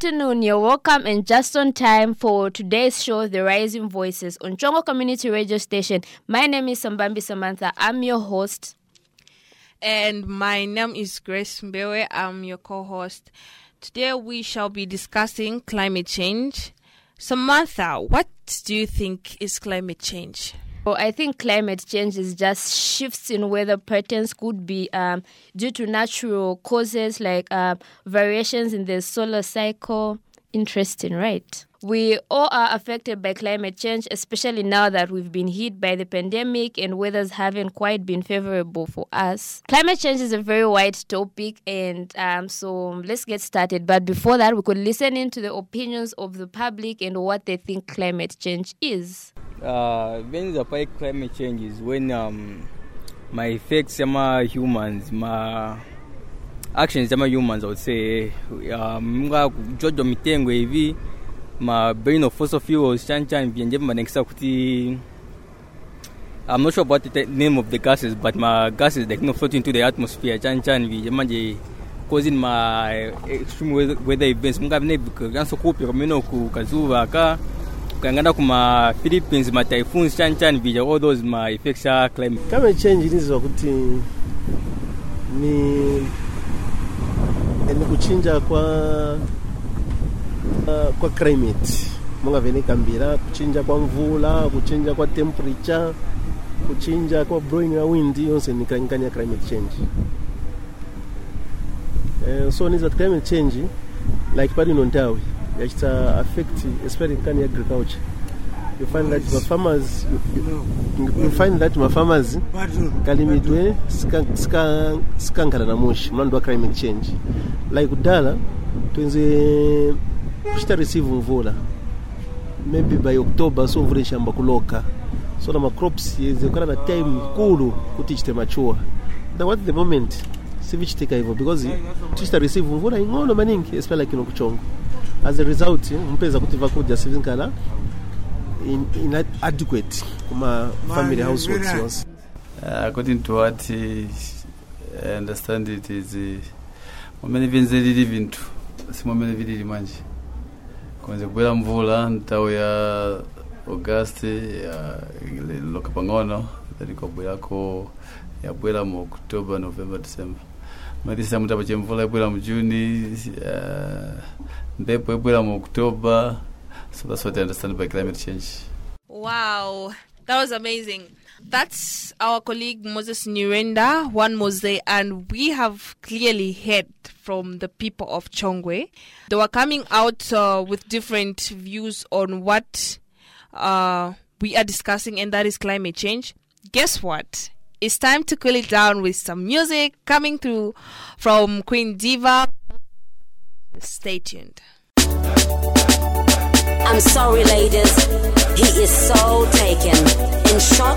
afternoon. You're welcome and just on time for today's show, The Rising Voices, on Chongwe Community Radio Station. My name is Sambambi Samantha. I'm your host. And my name is Grace Mbewe. I'm your co host. Today we shall be discussing climate change. Samantha, what do you think is climate change? Well, I think climate change is just shifts in weather patterns could be um, due to natural causes like uh, variations in the solar cycle. Interesting, right? We all are affected by climate change, especially now that we've been hit by the pandemic and weathers haven't quite been favorable for us. Climate change is a very wide topic, and um, so let's get started. But before that, we could listen into the opinions of the public and what they think climate change is. Uh, when climate change is when um, my effects ama humans ma actions ama humans I would say um, nga kujojo mitengo hivi ma burning of fossil fuels chan chan vyenje mbanekisa kuti I'm not sure about the name of the gases but my gases like you know, floating into the atmosphere chan chan vyenje manje causing my extreme weather, events. Munga vine kanso kupi kamino ku kazuva ka ukangana kuma philippines ma typhoons chan chan vija all those ma effects ya climate. Climate change inizwa kuti ni ni kuchinja kwa uh, kwa climate. Munga vene kambira kuchinja kwa mvula kuchinja kwa temperature kuchinja kwa blowing ya wind yonse ni nkani ya climate change. Uh, so niza climate change like pali no nthawi yachita affect especially nkani agriculture. You find that my farmers you, you find that my farmers kalimidwe sikankhana namushi mlandu wa climate change. Like kudala twenze kuchita receive mvula. Maybe by october so mvula ishamba kuloka. So na macrops yezekana na time kulu kuti mature now at the moment sivichitika hivyo because tichita receive mvula ing'ono maningi especially kino kuchongo as a result mpeza kuti vakudya sivinkala in, inadequate kuma family households yonse Uh, according to what I understand it is momene mwamene vinzelili vinthu simomene vilili manje. Konze kubwera mvula nthawi ya august ya loka pang'ono then kwabwerako yabwera mu october november december matisa mutapa chemvula ibwera mu juni uh, ibwera mu october so that's what i understand by climate change Wow, that was amazing. That's our colleague Moses Nurenda, one Mose, and we have clearly heard from the people of Chongwe. They were coming out uh, with different views on what uh, we are discussing, and that is climate change. Guess what? It's time to cool it down with some music coming through from Queen Diva. Stay tuned. I'm sorry, ladies. He is so taken. In short,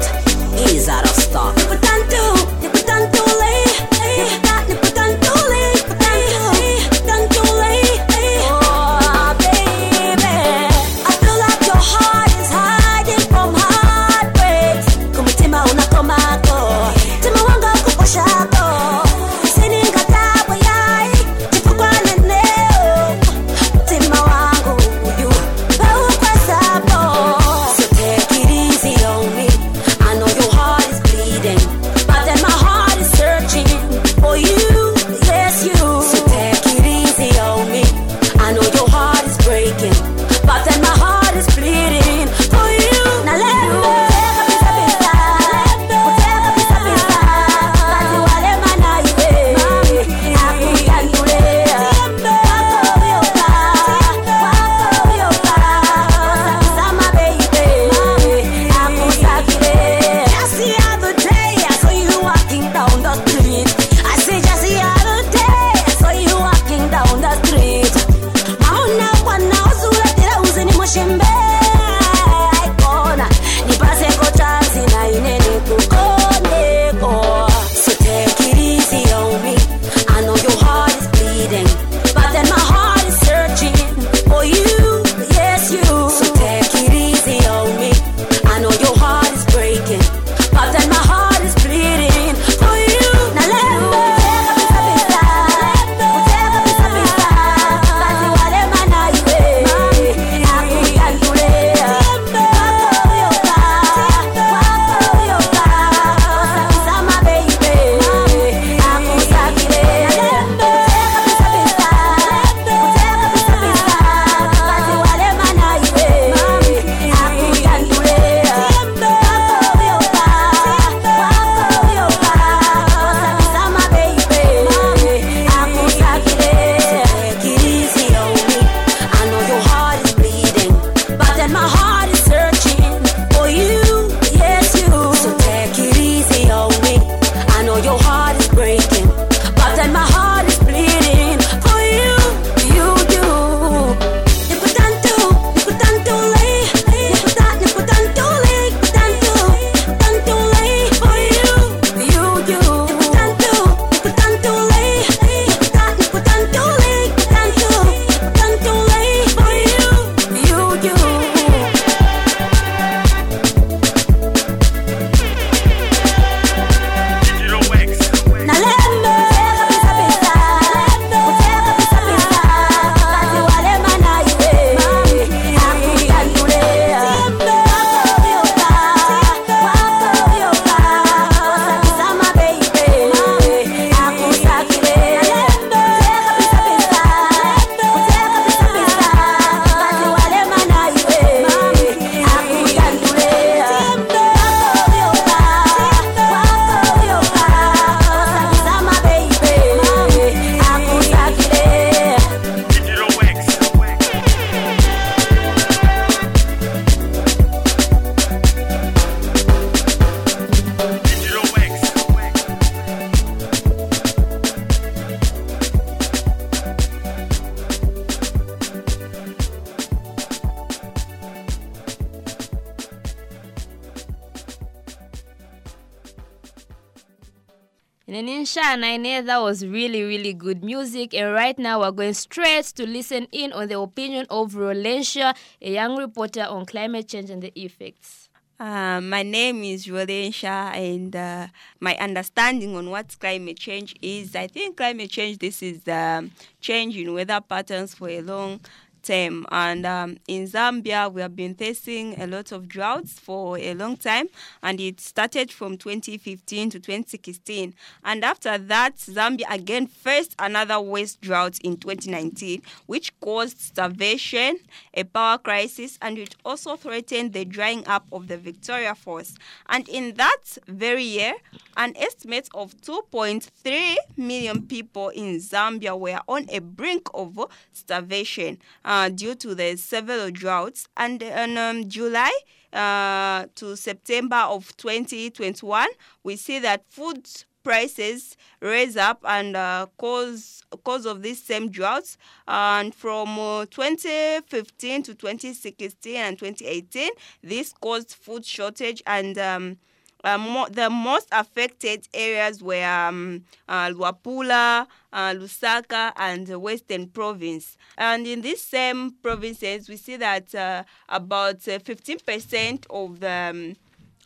And Naine, that was really, really good music. And right now we're going straight to listen in on the opinion of Rolensia, a young reporter on climate change and the effects. Uh, my name is Rodensha, and uh, my understanding on what climate change is, I think climate change this is the change in weather patterns for a long term. And um, in Zambia, we have been facing a lot of droughts for a long time, and it started from 2015 to 2016. And after that, Zambia again faced another worst drought in 2019, which caused starvation, a power crisis, and it also threatened the drying up of the Victoria Falls. And in that very year, an estimate of 2.3 million people in Zambia were on a brink of starvation uh, due to the several droughts. And in um, July uh, to September of 2021, we see that food prices raise up and uh, cause cause of these same droughts and from uh, 2015 to 2016 and 2018 this caused food shortage and um, uh, mo- the most affected areas were um, uh, Luapula, uh, Lusaka, and the Western Province. And in these same provinces, we see that uh, about uh, 15% of the um,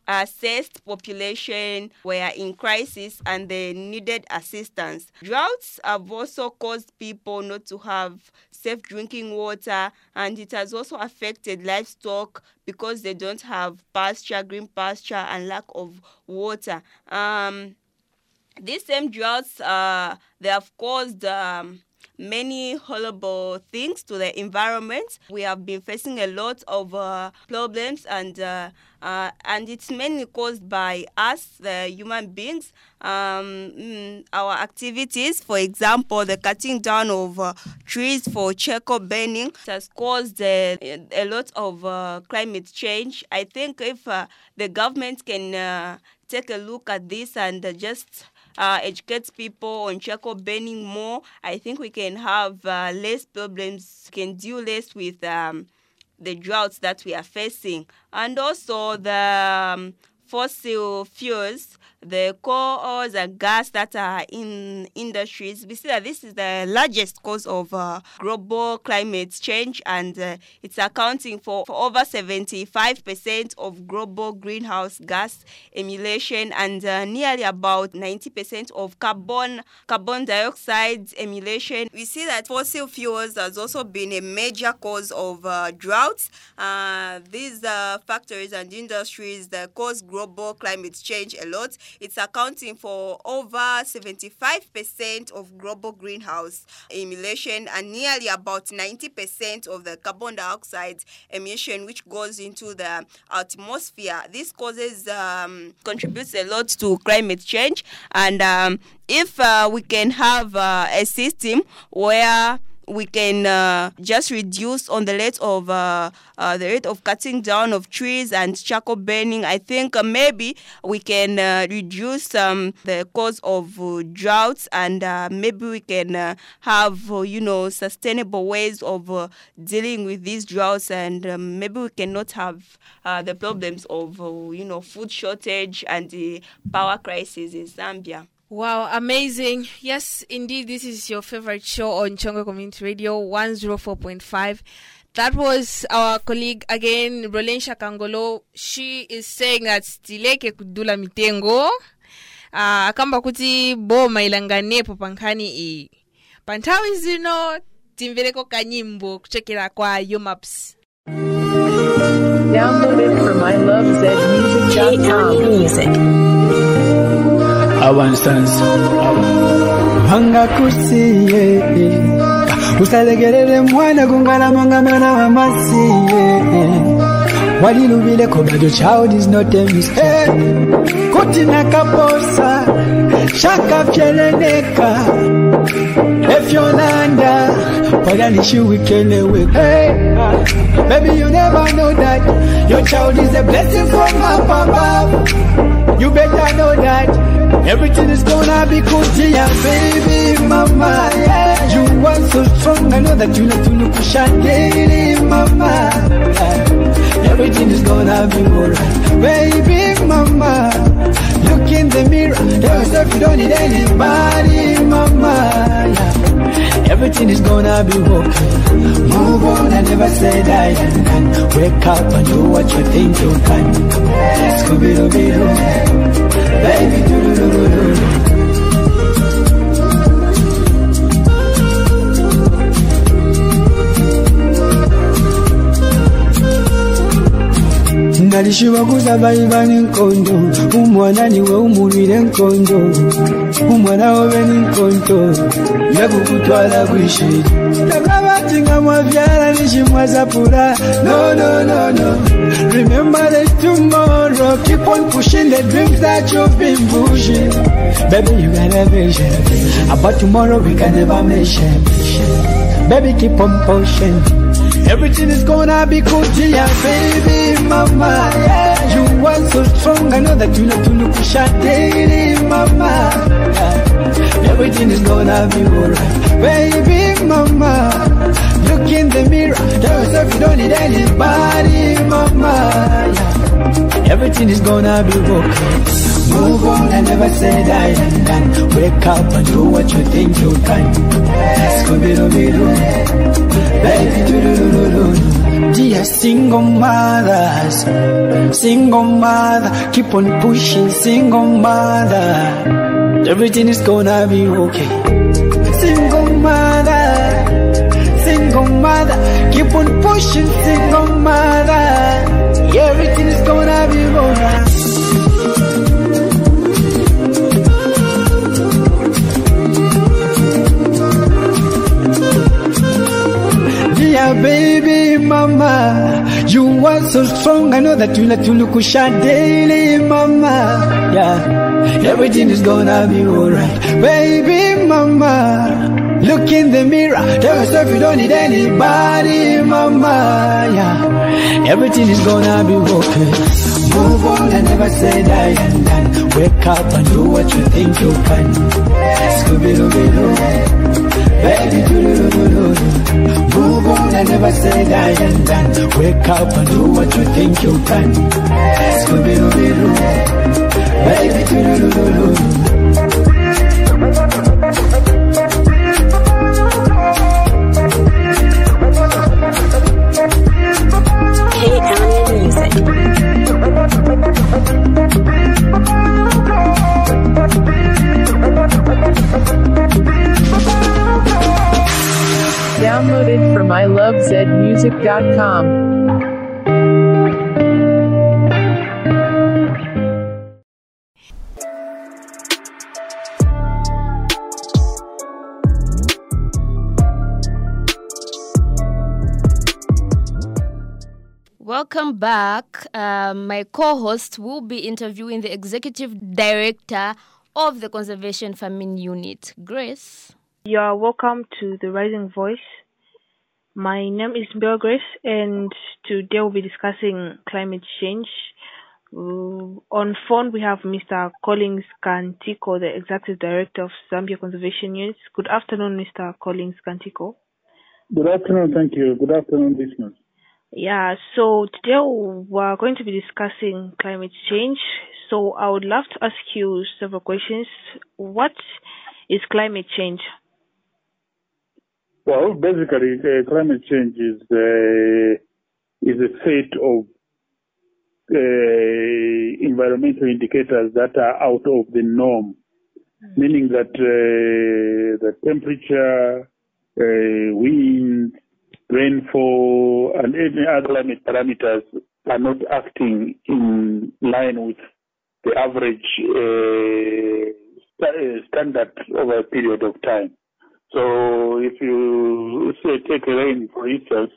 assessed population were in crisis and they needed assistance. Droughts have also caused people not to have safe drinking water and it has also affected livestock because they don't have pasture, green pasture, and lack of water. Um, these same droughts, uh, they have caused um, many horrible things to the environment. We have been facing a lot of uh, problems, and uh, uh, and it's mainly caused by us, the human beings. Um, mm, our activities, for example, the cutting down of uh, trees for charcoal burning, has caused uh, a lot of uh, climate change. I think if the government can take a look at this and just uh, educate people on charcoal burning more, I think we can have uh, less problems, can deal less with um, the droughts that we are facing. And also the um, fossil fuels, the coal oils and gas that are in industries, we see that this is the largest cause of uh, global climate change and uh, it's accounting for, for over 75% of global greenhouse gas emission and uh, nearly about 90% of carbon carbon dioxide emission. We see that fossil fuels has also been a major cause of uh, droughts. Uh, these uh, factories and industries that cause global climate change a lot. It's accounting for over 75% of global greenhouse emission and nearly about 90% of the carbon dioxide emission which goes into the atmosphere. This causes um, contributes a lot to climate change and um, if uh, we can have uh, a system where we can uh, just reduce on the rate of uh, uh, the rate of cutting down of trees and charcoal burning. I think uh, maybe we can uh, reduce um, the cause of uh, droughts and maybe we can have you know sustainable ways of dealing with these droughts and um, maybe we cannot have the problems of you know food shortage and the power crisis in Zambia. Wow, amazing. Yes, indeed, this is your favorite show on Chongwe Community Radio 104.5. That was our colleague again, Rolensha Kangolo. She is saying that stileke kudula mitengo. Uh, akamba kuti boma ilanganepo pankhani iyi. Pa nthawi zino timvereko kanyimbo kuchokera kwa Yo Maps. Downloaded from ilovezmusic.com. Music. Abansans vangakusiye usalegelele mwana kungalamanga mwana wa masiye waliluvileko bado child is not a mistake. Kuti nakaposa shakapyeleneka efyolanda walanishiwikelewe hey, baby you never know that your child is a blessing from up above you better know that everything is gonna be good, yeah, baby, mama. Yeah. You are so strong, I know that you know to look daily, mama. Yeah. Everything is gonna be alright, baby, mama. Look in the mirror, yourself you don't need anybody, mama. Yeah. Everything is gonna be okay. Move on, I never say die. And, done. Wake up and do what you think you can. Scooby-Doo, baby, do do do do do. ndalishibakuza bayiba n'enkondo umwana niwe umubiri enkondo umwana wobe n'enkondo yakukutwala kwishiri takabati nga mwavyala nishimwazapula no no no no. Remember the tomorrow. Keep on pushing the dreams that you've been pushing. Baby you gotta vision. About tomorrow we can never mention baby keep on pushing. Everything is gonna be good, yeah, baby, mama. Yeah. You are so that you know to look shot daily, mama. Everything is gonna be alright, baby, mama. Look in the mirror, tell yourself you don't need anybody, mama. Everything is gonna be okay. Move on, I never say die and done. Wake up and do what you think you can. Scooby-Doo, baby, do do do do do. Dear single mothers, single mother, keep on pushing, single mother. Everything is gonna be okay. Single mother, single mother, keep on pushing, single mother. Everything is gonna be alright. Baby, mama, you are so strong. I know that you like to look daily, mama. Yeah, everything is gonna be alright, baby, mama. Look in the mirror, tell yourself you don't need anybody, mama. Yeah, everything is gonna be okay. Move on, I never said I am done. Wake up and do what you think you can. Scooby-Doo, Baby, do do do do do. Move on, I never said I am done. Wake up and do what you think you can. Scooby Doo doo. Baby, do do do do do. ilovezmusic.com. Welcome back. Um, my co host will be interviewing the executive director of the Conservation Farming Unit, Grace. You are welcome to the Rising Voice. My name is Bill Grace, and today we'll be discussing climate change. Uh, on phone, we have Mr. Collins Kantiko, the Executive Director of Zambia Conservation Unit. Good afternoon, Mr. Collins Kantiko. Good afternoon, thank you. Good afternoon, listeners. Yeah, so today we're going to be discussing climate change. So I would love to ask you several questions. What is climate change? Well, basically, uh, climate change is uh, is a set of uh, environmental indicators that are out of the norm, meaning that uh, the temperature, uh, wind, rainfall, and any other climate parameters are not acting in line with the average uh, uh, standard over a period of time. So if you say take rain for instance,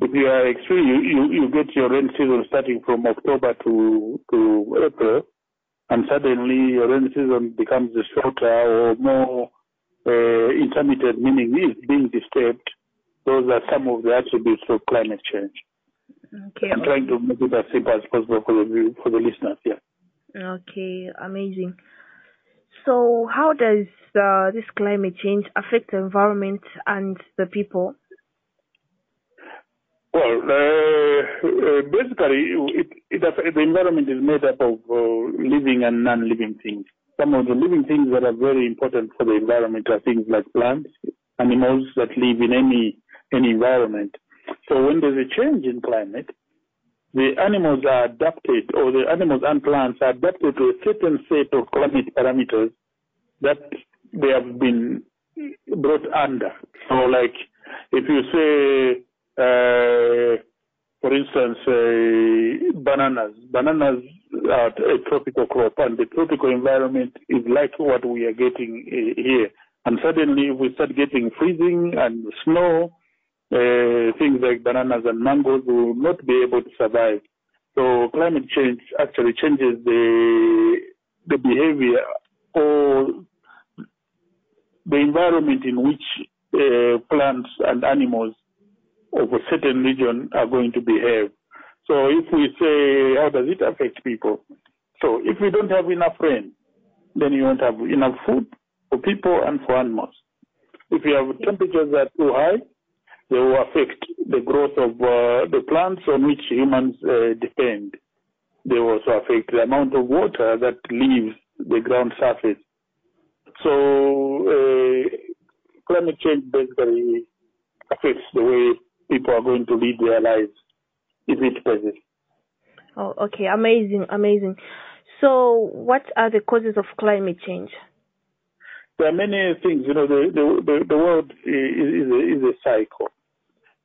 if you are extreme, you, you, you get your rain season starting from October to to April, and suddenly your rain season becomes shorter or more uh, intermittent, meaning it's being disturbed. Those are some of the attributes of climate change. Okay. I'm trying to make it as simple as possible for the for the listeners. Yeah. Okay, amazing. So, how does uh, this climate change affect the environment and the people? Well, uh, uh, basically, it, it, the environment is made up of uh, living and non-living things. Some of the living things that are very important for the environment are things like plants, animals that live in any any environment. So when there's a change in climate, the animals are adapted, or the animals and plants are adapted to a certain set of climate parameters that they have been brought under. So, like if you say, uh, for instance, uh, bananas, bananas are a tropical crop, and the tropical environment is like what we are getting uh, here. And suddenly, we start getting freezing and snow, uh, things like bananas and mangoes will not be able to survive. So climate change actually changes the the behavior or the environment in which uh, plants and animals of a certain region are going to behave. So if we say, how does it affect people? So if we don't have enough rain, then you won't have enough food for people and for animals. If you have temperatures that are too high, they will affect the growth of uh, the plants on which humans uh, depend. They will also affect the amount of water that leaves the ground surface. So uh, climate change basically affects the way people are going to lead their lives if it persists. Oh, okay, amazing, amazing. So, what are the causes of climate change? There are many things. You know, the the the, the world is, is, a, is a cycle.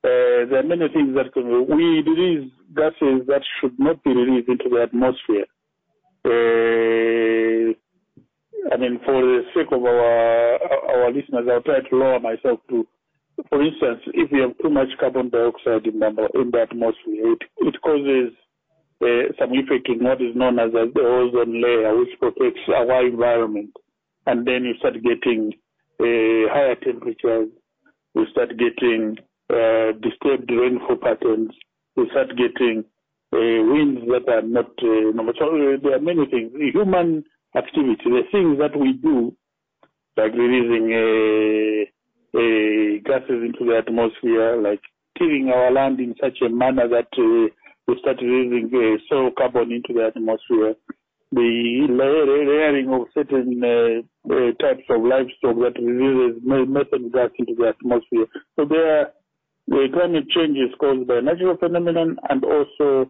Uh, there are many things that can we release gases that should not be released into the atmosphere. Uh, I mean, for the sake of our our listeners, I'll try to lower myself to. For instance, if we have too much carbon dioxide in the in the atmosphere, it it causes uh, some effect in what is known as the ozone layer, which protects our environment, and then you start getting uh, higher temperatures. You start getting uh, disturbed rainfall patterns. We start getting uh, winds that are not uh, normal. So uh, there are many things. Human activity, the things that we do, like releasing uh, uh, gases into the atmosphere, like tilling our land in such a manner that uh, we start releasing soil carbon into the atmosphere. The layer- layering of certain types of livestock that releases methane gas into the atmosphere. So there are the climate change is caused by natural phenomenon and also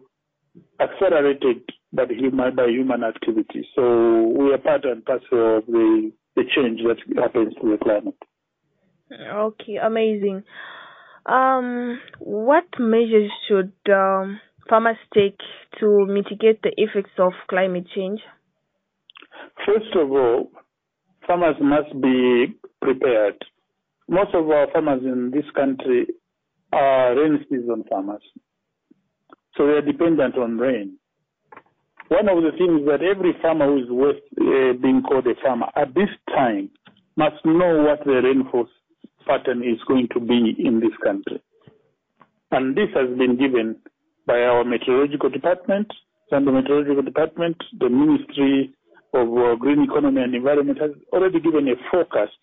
accelerated by human by human activity. So we are part and parcel of the, the change that happens to the climate. Okay, amazing. Um, what measures should um, farmers take to mitigate the effects of climate change? First of all, farmers must be prepared. Most of our farmers in this country rain season farmers. So they are dependent on rain. One of the things that every farmer who is worth uh, being called a farmer at this time must know what the rainfall pattern is going to be in this country. And this has been given by our meteorological department, and the meteorological department, the Ministry of uh, Green Economy and Environment has already given a forecast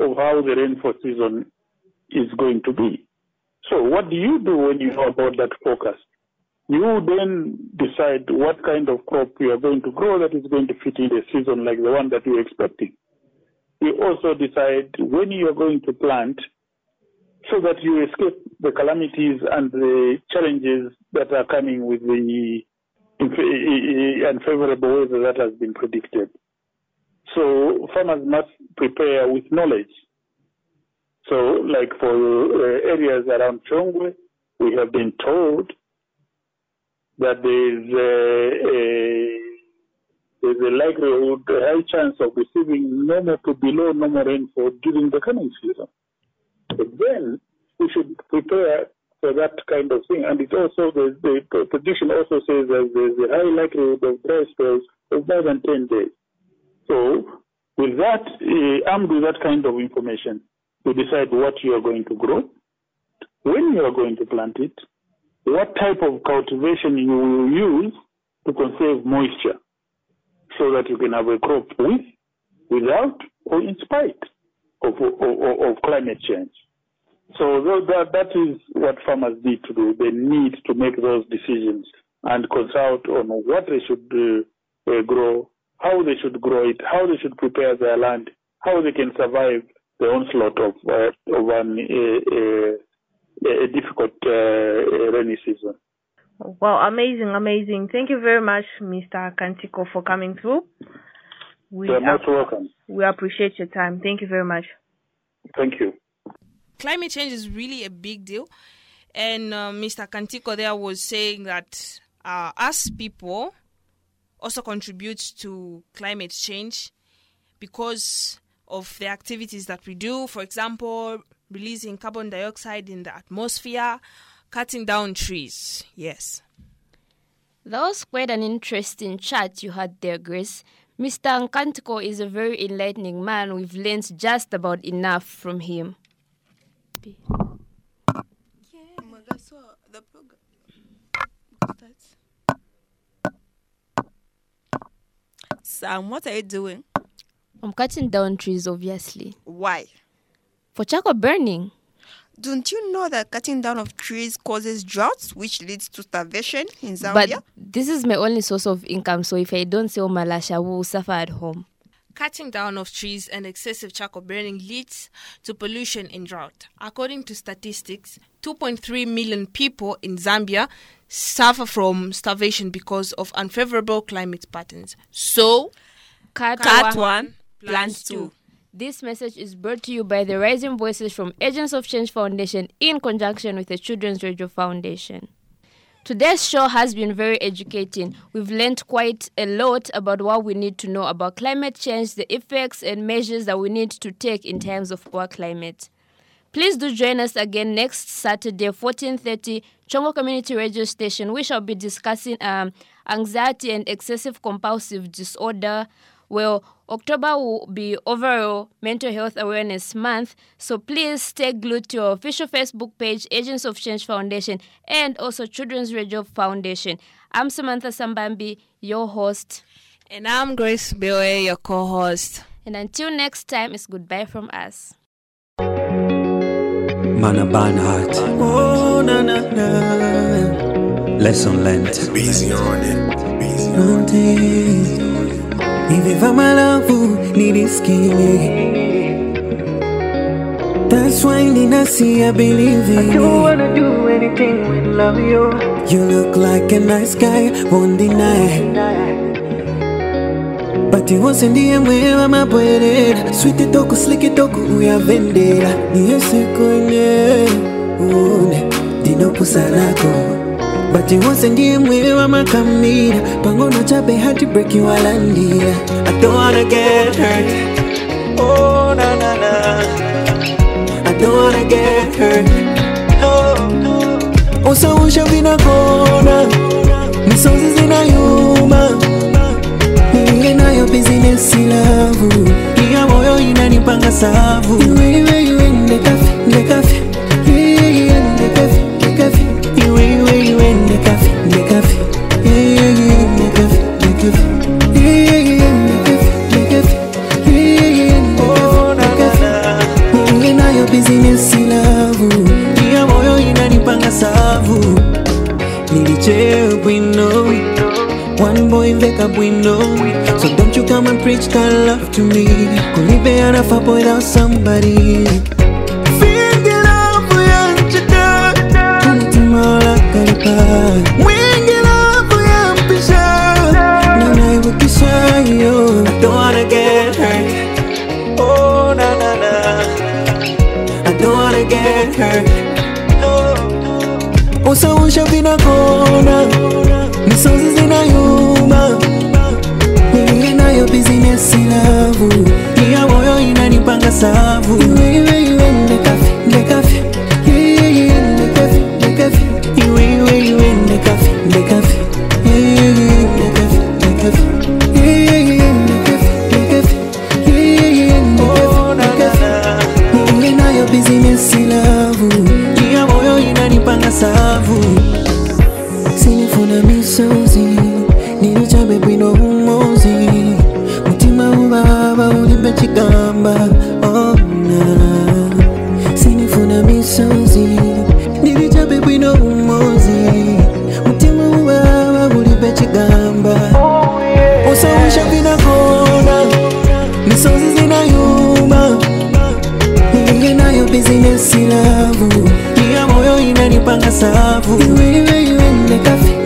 of how the rainfall season is going to be. So what do you do when you know about that forecast? You then decide what kind of crop you are going to grow that is going to fit in a season like the one that you're expecting. You also decide when you are going to plant so that you escape the calamities and the challenges that are coming with the unf- unfavorable weather that has been predicted. So farmers must prepare with knowledge. So, like for uh, areas around Chongwe, we have been told that there's a, a there's a likelihood, a high chance of receiving normal to below normal rainfall during the coming season. But then we should prepare for that kind of thing. And it also, the, the prediction also says that there's a high likelihood of dry spells of more than 10 days. So with that, uh, armed with that kind of information, you decide what you are going to grow, when you are going to plant it, what type of cultivation you will use to conserve moisture so that you can have a crop with, without, or in spite of, of, of climate change. So that, that is what farmers need to do. They need to make those decisions and consult on what they should uh, uh, grow, how they should grow it, how they should prepare their land, how they can survive the onslaught of, uh, of an, uh, uh, a difficult uh, rainy season. Wow, amazing, amazing. Thank you very much, Mr. Kantiko, for coming through. We, You're most ap- welcome. we appreciate your time. Thank you very much. Thank you. climate change is really a big deal. And uh, Mr. Kantiko there was saying that uh, us people also contribute to climate change because of the activities that we do. For example, releasing carbon dioxide in the atmosphere, cutting down trees. Yes. That was quite an interesting chat you had there, Grace. Mr. Nkantiko is a very enlightening man. We've learned just about enough from him. Sam, what are you doing? I'm cutting down trees, obviously. Why? For charcoal burning. Don't you know that cutting down of trees causes droughts, which leads to starvation in Zambia? But this is my only source of income, so if I don't sell Malasha, we will suffer at home. Cutting down of trees and excessive charcoal burning leads to pollution and drought. According to statistics, 2.3 million people in Zambia suffer from starvation because of unfavorable climate patterns. So, Cut, cut one, one, plant two. This message is brought to you by the Rising Voices from Agents of Change Foundation in conjunction with the Children's Radio Foundation. Today's show has been very educating. We've learned quite a lot about what we need to know about climate change, the effects and measures that we need to take in terms of poor climate. Please do join us again next Saturday, 14:30, Chongwe Community Radio Station. We shall be discussing um, anxiety and obsessive compulsive disorder. Well, October will be overall Mental Health Awareness Month, so please stay glued to our official Facebook page, Agents of Change Foundation, and also Children's Radio Foundation. I'm Samantha Sambambi, your host. And I'm Grace Bill, your co host. And until next time, it's goodbye from us. Man a Barnhart. Oh, na na na. Lesson learned. Busy on it. Busy on it. Viveva malavu nilisikie. That's why Ninasi I believe in I don't wanna do anything when love you. You look like a nice guy, won't deny. But it wasn't the mwema mabwerera Sweet toku slick itoko, uyavendera Niye sekwenye, une, dinopusanako Bati wose ndiye mwewe wa makamira Pangono chape heartbreak you walandia I don't wanna get hurt. Oh na na na. I don't wanna get hurt. Oh. Usausha vinakona Misozi zinayuma Inge nayo business ilavu Kia moyo inanipanga savu. Iwe iwe iwe ndekafi ndekafi Iya moyo inanipanga savu panga savu iwe iwe iwe ndekafika